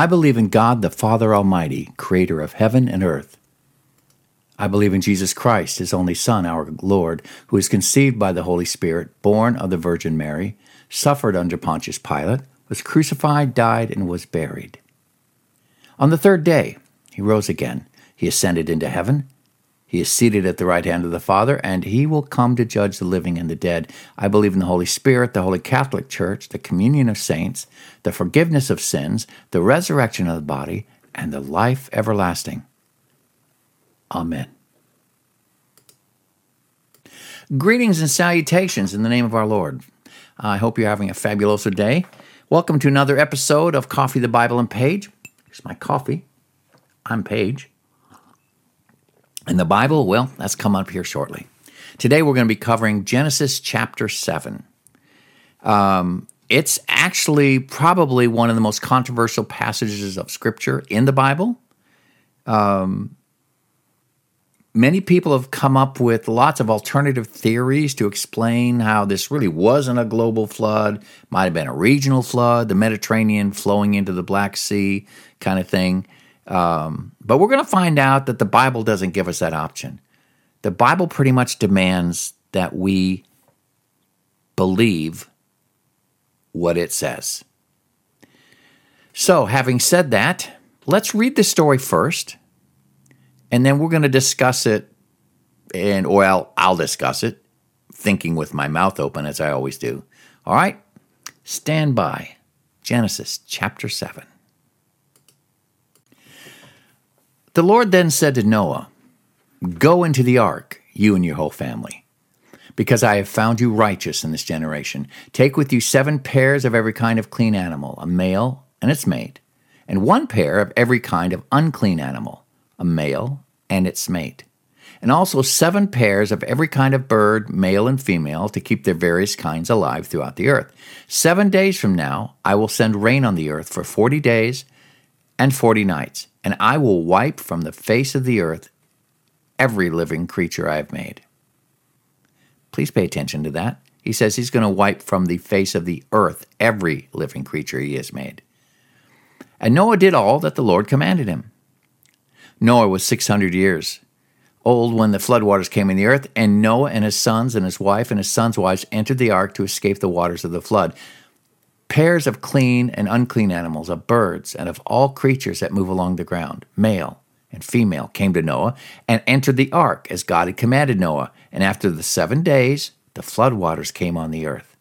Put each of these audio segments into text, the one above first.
I believe in God the Father Almighty, creator of heaven and earth. I believe in Jesus Christ, his only Son, our Lord, who was conceived by the Holy Spirit, born of the Virgin Mary, suffered under Pontius Pilate, was crucified, died, and was buried. On the third day, he rose again. He ascended into heaven he is seated at the right hand of the Father, and he will come to judge the living and the dead. I believe in the Holy Spirit, the Holy Catholic Church, the communion of saints, the forgiveness of sins, the resurrection of the body, and the life everlasting. Amen. Greetings and salutations in the name of our Lord. I hope you're having a fabuloso day. Welcome to another episode of Coffee, the Bible, and Paige. Here's my coffee. I'm Paige. And the Bible, well, that's come up here shortly. Today we're going to be covering Genesis chapter 7. Um, it's actually probably one of the most controversial passages of Scripture in the Bible. Um, many people have come up with lots of alternative theories to explain how this really wasn't a global flood, might have been a regional flood, the Mediterranean flowing into the Black Sea kind of thing. Um, but we're going to find out that the Bible doesn't give us that option. The Bible pretty much demands that we believe what it says. So, having said that, let's read the story first, and then we're going to discuss it. And, well, I'll discuss it, thinking with my mouth open, as I always do. All right? Stand by. Genesis chapter 7. The Lord then said to Noah, Go into the ark, you and your whole family, because I have found you righteous in this generation. Take with you seven pairs of every kind of clean animal, a male and its mate, and one pair of every kind of unclean animal, a male and its mate, and also seven pairs of every kind of bird, male and female, to keep their various kinds alive throughout the earth. Seven days from now, I will send rain on the earth for forty days and forty nights and I will wipe from the face of the earth every living creature I have made. Please pay attention to that. He says he's going to wipe from the face of the earth every living creature he has made. And Noah did all that the Lord commanded him. Noah was 600 years old when the floodwaters came in the earth, and Noah and his sons and his wife and his sons' wives entered the ark to escape the waters of the flood pairs of clean and unclean animals, of birds, and of all creatures that move along the ground, male and female, came to Noah and entered the ark as God had commanded Noah. And after the seven days, the flood waters came on the earth.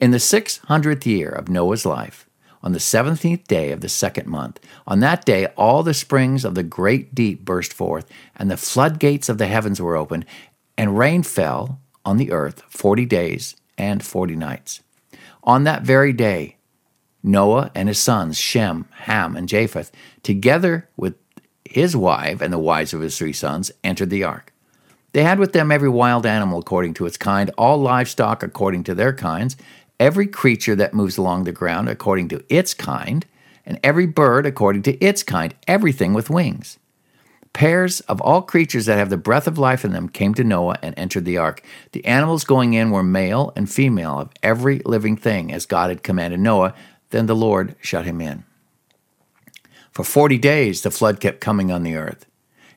In the six hundredth year of Noah's life, on the seventeenth day of the second month, on that day all the springs of the great deep burst forth, and the floodgates of the heavens were opened, and rain fell on the earth forty days and forty nights. On that very day, Noah and his sons, Shem, Ham, and Japheth, together with his wife and the wives of his three sons, entered the ark. They had with them every wild animal according to its kind, all livestock according to their kinds, every creature that moves along the ground according to its kind, and every bird according to its kind, everything with wings. Pairs of all creatures that have the breath of life in them came to Noah and entered the ark. The animals going in were male and female of every living thing, as God had commanded Noah. Then the Lord shut him in. For forty days the flood kept coming on the earth.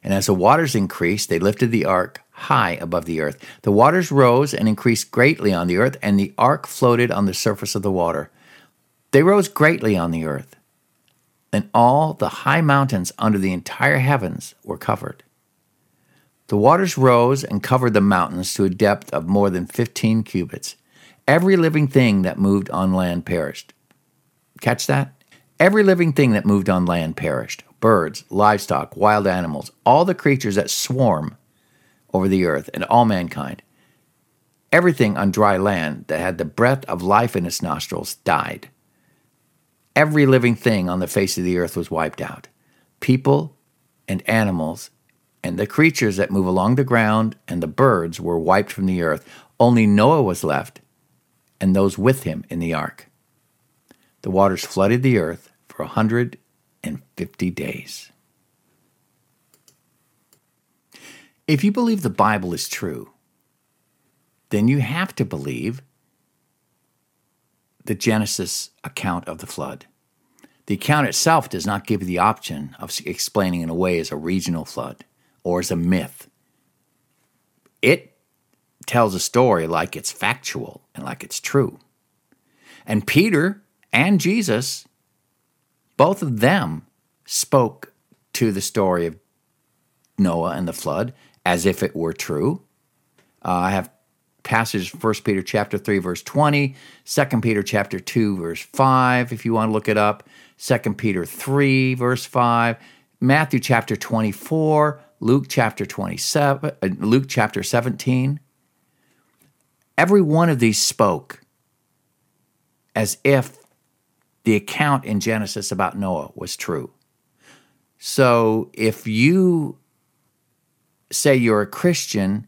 And as the waters increased, they lifted the ark high above the earth. The waters rose and increased greatly on the earth, and the ark floated on the surface of the water. They rose greatly on the earth and all the high mountains under the entire heavens were covered. The waters rose and covered the mountains to a depth of more than 15 cubits. Every living thing that moved on land perished. Catch that? Every living thing that moved on land perished birds, livestock, wild animals, all the creatures that swarm over the earth, and all mankind. Everything on dry land that had the breath of life in its nostrils died. Every living thing on the face of the earth was wiped out people and animals, and the creatures that move along the ground and the birds were wiped from the earth. Only Noah was left, and those with him in the ark. The waters flooded the earth for a 150 days. If you believe the Bible is true, then you have to believe the Genesis account of the flood. The account itself does not give you the option of explaining in a way as a regional flood or as a myth. It tells a story like it's factual and like it's true. And Peter and Jesus, both of them spoke to the story of Noah and the flood as if it were true. Uh, I have passage 1 Peter chapter 3 verse 20, 2 Peter chapter 2 verse 5 if you want to look it up, 2 Peter 3 verse 5, Matthew chapter 24, Luke chapter 27, uh, Luke chapter 17. Every one of these spoke as if the account in Genesis about Noah was true. So if you say you're a Christian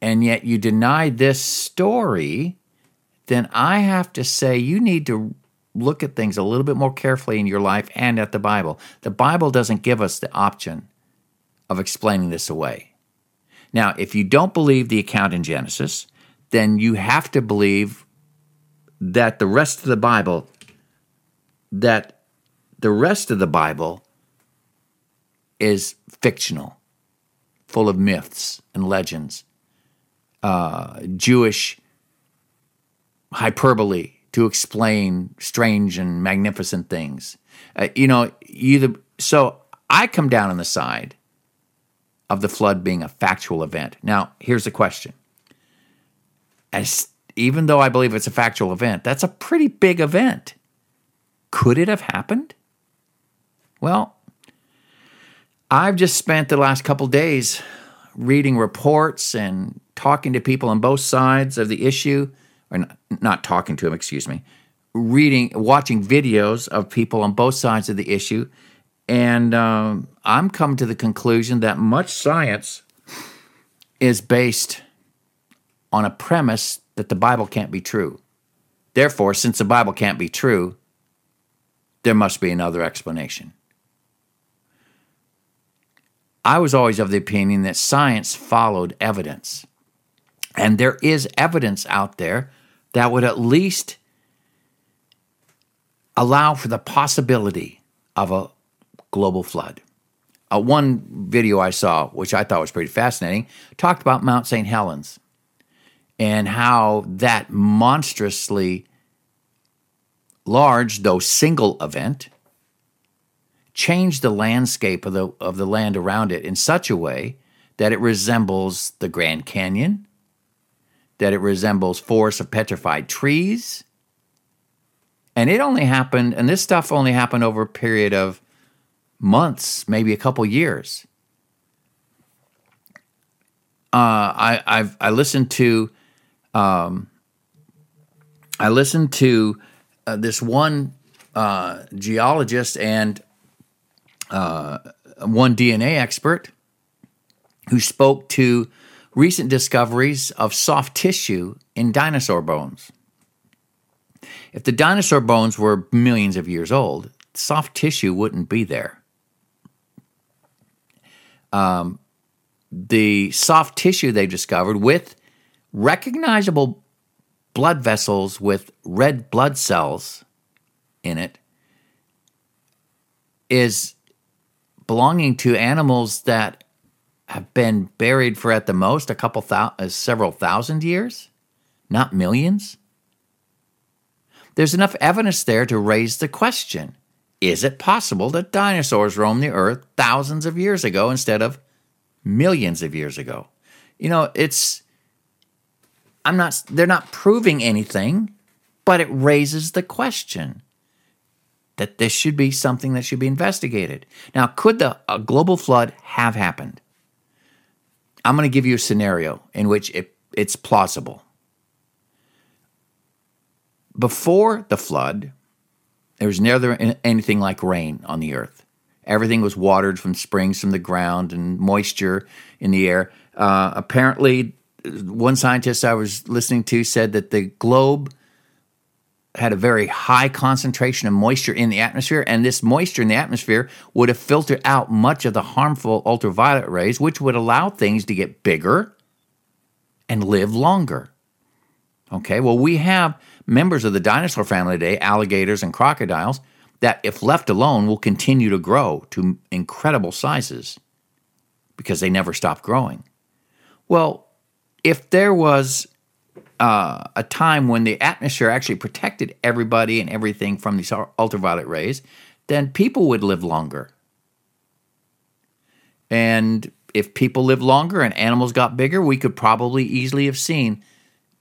and yet you deny this story, then I have to say you need to look at things a little bit more carefully in your life and at the Bible. The Bible doesn't give us the option of explaining this away. Now, if you don't believe the account in Genesis, then you have to believe that the rest of the Bible that the rest of the Bible is fictional, full of myths and legends, uh, Jewish hyperbole to explain strange and magnificent things. Uh, you know, either so I come down on the side of the flood being a factual event. Now, here's the question: As even though I believe it's a factual event, that's a pretty big event. Could it have happened? Well, I've just spent the last couple days reading reports and talking to people on both sides of the issue, or not, not talking to them, excuse me, reading, watching videos of people on both sides of the issue, and um, I'm coming to the conclusion that much science is based on a premise that the Bible can't be true. Therefore, since the Bible can't be true, there must be another explanation. I was always of the opinion that science followed evidence. And there is evidence out there that would at least allow for the possibility of a global flood. Uh, one video I saw, which I thought was pretty fascinating, talked about Mount St. Helens and how that monstrously large, though single event, changed the landscape of the, of the land around it in such a way that it resembles the Grand Canyon, that it resembles forests of petrified trees. And it only happened, and this stuff only happened over a period of months, maybe a couple years. Uh, I I've I listened to um, I listened to uh, this one uh, geologist and uh, one DNA expert who spoke to recent discoveries of soft tissue in dinosaur bones. If the dinosaur bones were millions of years old, soft tissue wouldn't be there. Um, the soft tissue they discovered with recognizable blood vessels with red blood cells in it is belonging to animals that have been buried for at the most a couple thousand, uh, several thousand years, not millions. There's enough evidence there to raise the question is it possible that dinosaurs roamed the earth thousands of years ago instead of millions of years ago? You know, it's I'm not they're not proving anything, but it raises the question that this should be something that should be investigated. Now, could the a global flood have happened? I'm going to give you a scenario in which it, it's plausible. Before the flood, there was never anything like rain on the earth. Everything was watered from springs from the ground and moisture in the air. Uh, apparently, one scientist I was listening to said that the globe had a very high concentration of moisture in the atmosphere, and this moisture in the atmosphere would have filtered out much of the harmful ultraviolet rays, which would allow things to get bigger and live longer. Okay, well, we have members of the dinosaur family today, alligators and crocodiles, that, if left alone, will continue to grow to incredible sizes because they never stop growing. Well, if there was uh, a time when the atmosphere actually protected everybody and everything from these ultraviolet rays, then people would live longer. And if people lived longer and animals got bigger, we could probably easily have seen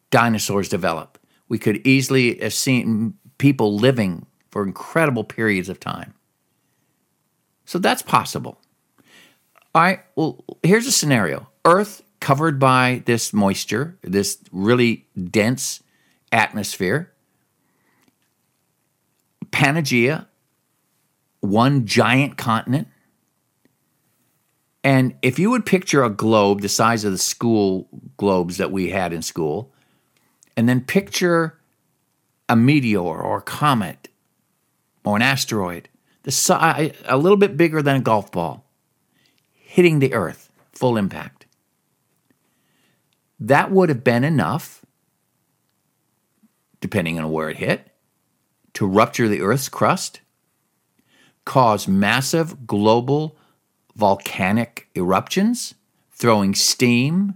dinosaurs develop. We could easily have seen people living for incredible periods of time. So that's possible. All right, well, here's a scenario Earth covered by this moisture, this really dense atmosphere. Pangaea, one giant continent. And if you would picture a globe the size of the school globes that we had in school, and then picture a meteor or a comet or an asteroid, the si- a little bit bigger than a golf ball, hitting the Earth, full impact. That would have been enough, depending on where it hit, to rupture the Earth's crust, cause massive global volcanic eruptions, throwing steam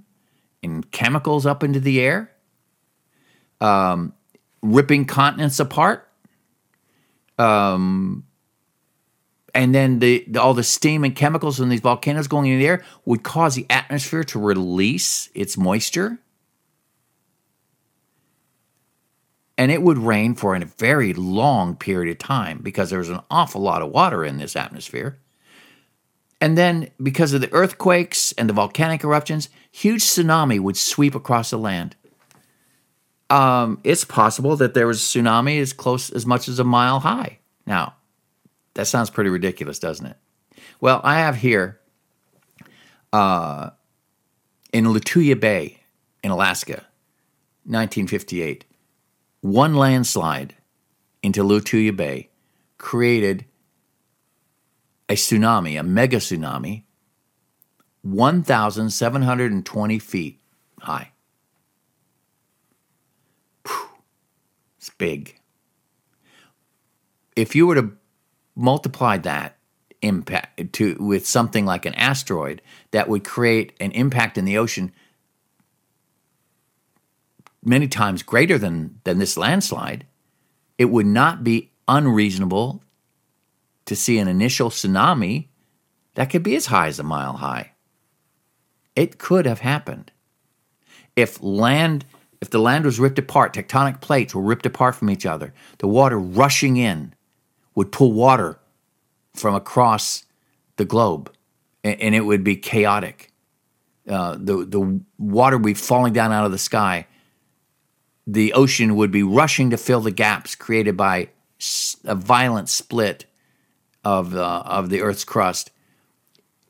and chemicals up into the air, um, ripping continents apart. Um, and then the, the, all the steam and chemicals from these volcanoes going in the air would cause the atmosphere to release its moisture. And it would rain for a very long period of time because there's an awful lot of water in this atmosphere. And then, because of the earthquakes and the volcanic eruptions, huge tsunami would sweep across the land um, it's possible that there was tsunami as close as much as a mile high. Now, that sounds pretty ridiculous, doesn't it? Well, I have here uh, in Lituya Bay in Alaska, 1958, one landslide into Lituya Bay created a tsunami, a mega tsunami, 1,720 feet high. It's big. If you were to multiply that impact to with something like an asteroid that would create an impact in the ocean many times greater than than this landslide, it would not be unreasonable to see an initial tsunami that could be as high as a mile high. It could have happened. If land if the land was ripped apart, tectonic plates were ripped apart from each other, the water rushing in would pull water from across the globe, and, it would be chaotic. Uh, the the water would be falling down out of the sky. The ocean would be rushing to fill the gaps created by a violent split of uh, of the Earth's crust,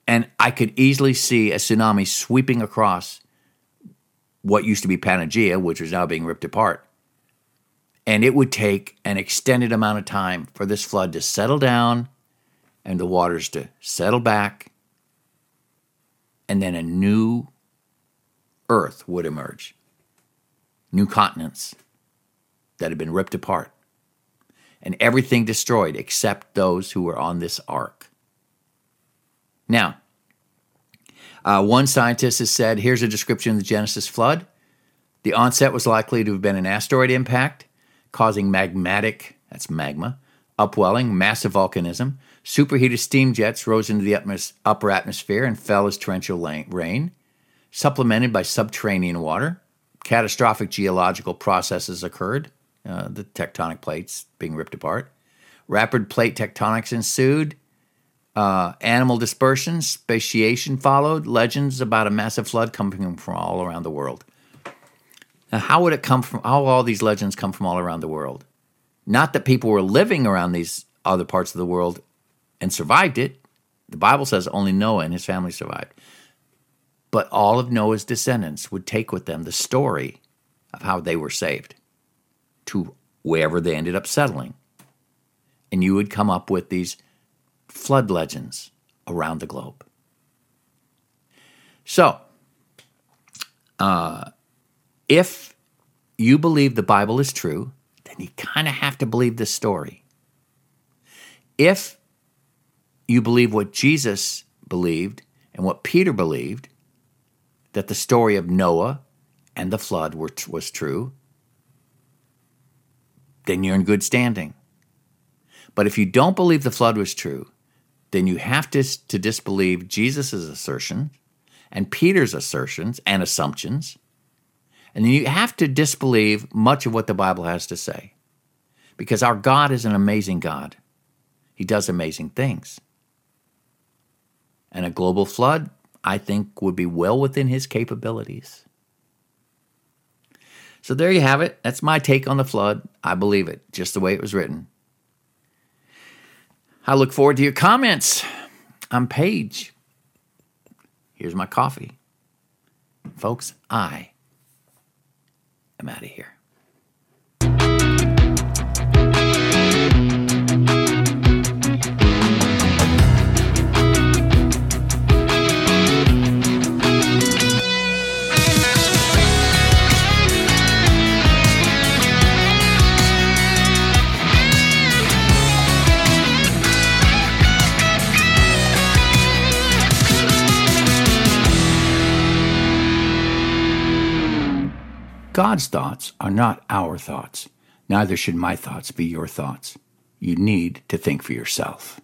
and I could easily see a tsunami sweeping across what used to be Pangaea, which was now being ripped apart. And it would take an extended amount of time for this flood to settle down and the waters to settle back. And then a new earth would emerge. New continents that had been ripped apart. And everything destroyed except those who were on this ark. Now, uh, one scientist has said here's a description of the Genesis flood. The onset was likely to have been an asteroid impact, causing magmatic, that's magma, upwelling, massive volcanism. Superheated steam jets rose into the upper atmosphere and fell as torrential rain, supplemented by subterranean water. Catastrophic geological processes occurred, uh, the tectonic plates being ripped apart. Rapid plate tectonics ensued, uh, animal dispersion, speciation followed, legends about a massive flood coming from all around the world. Now, how would it come from? How all these legends come from all around the world? Not that people were living around these other parts of the world and survived it. The Bible says only Noah and his family survived. But all of Noah's descendants would take with them the story of how they were saved to wherever they ended up settling. And you would come up with these flood legends around the globe. So, uh, if you believe the Bible is true, then you kind of have to believe this story. if you believe what Jesus believed and what Peter believed, that the story of Noah and the flood were, was true, then you're in good standing. But if you don't believe the flood was true, then you have to, to disbelieve Jesus' assertion and Peter's assertions and assumptions. And you have to disbelieve much of what the Bible has to say. Because our God is an amazing God. He does amazing things. And a global flood, I think, would be well within his capabilities. So there you have it. That's my take on the flood. I believe it, just the way it was written. I look forward to your comments I'm Paige. Here's my coffee. Folks, I am out of here. God's thoughts are not our thoughts. Neither should my thoughts be your thoughts. You need to think for yourself.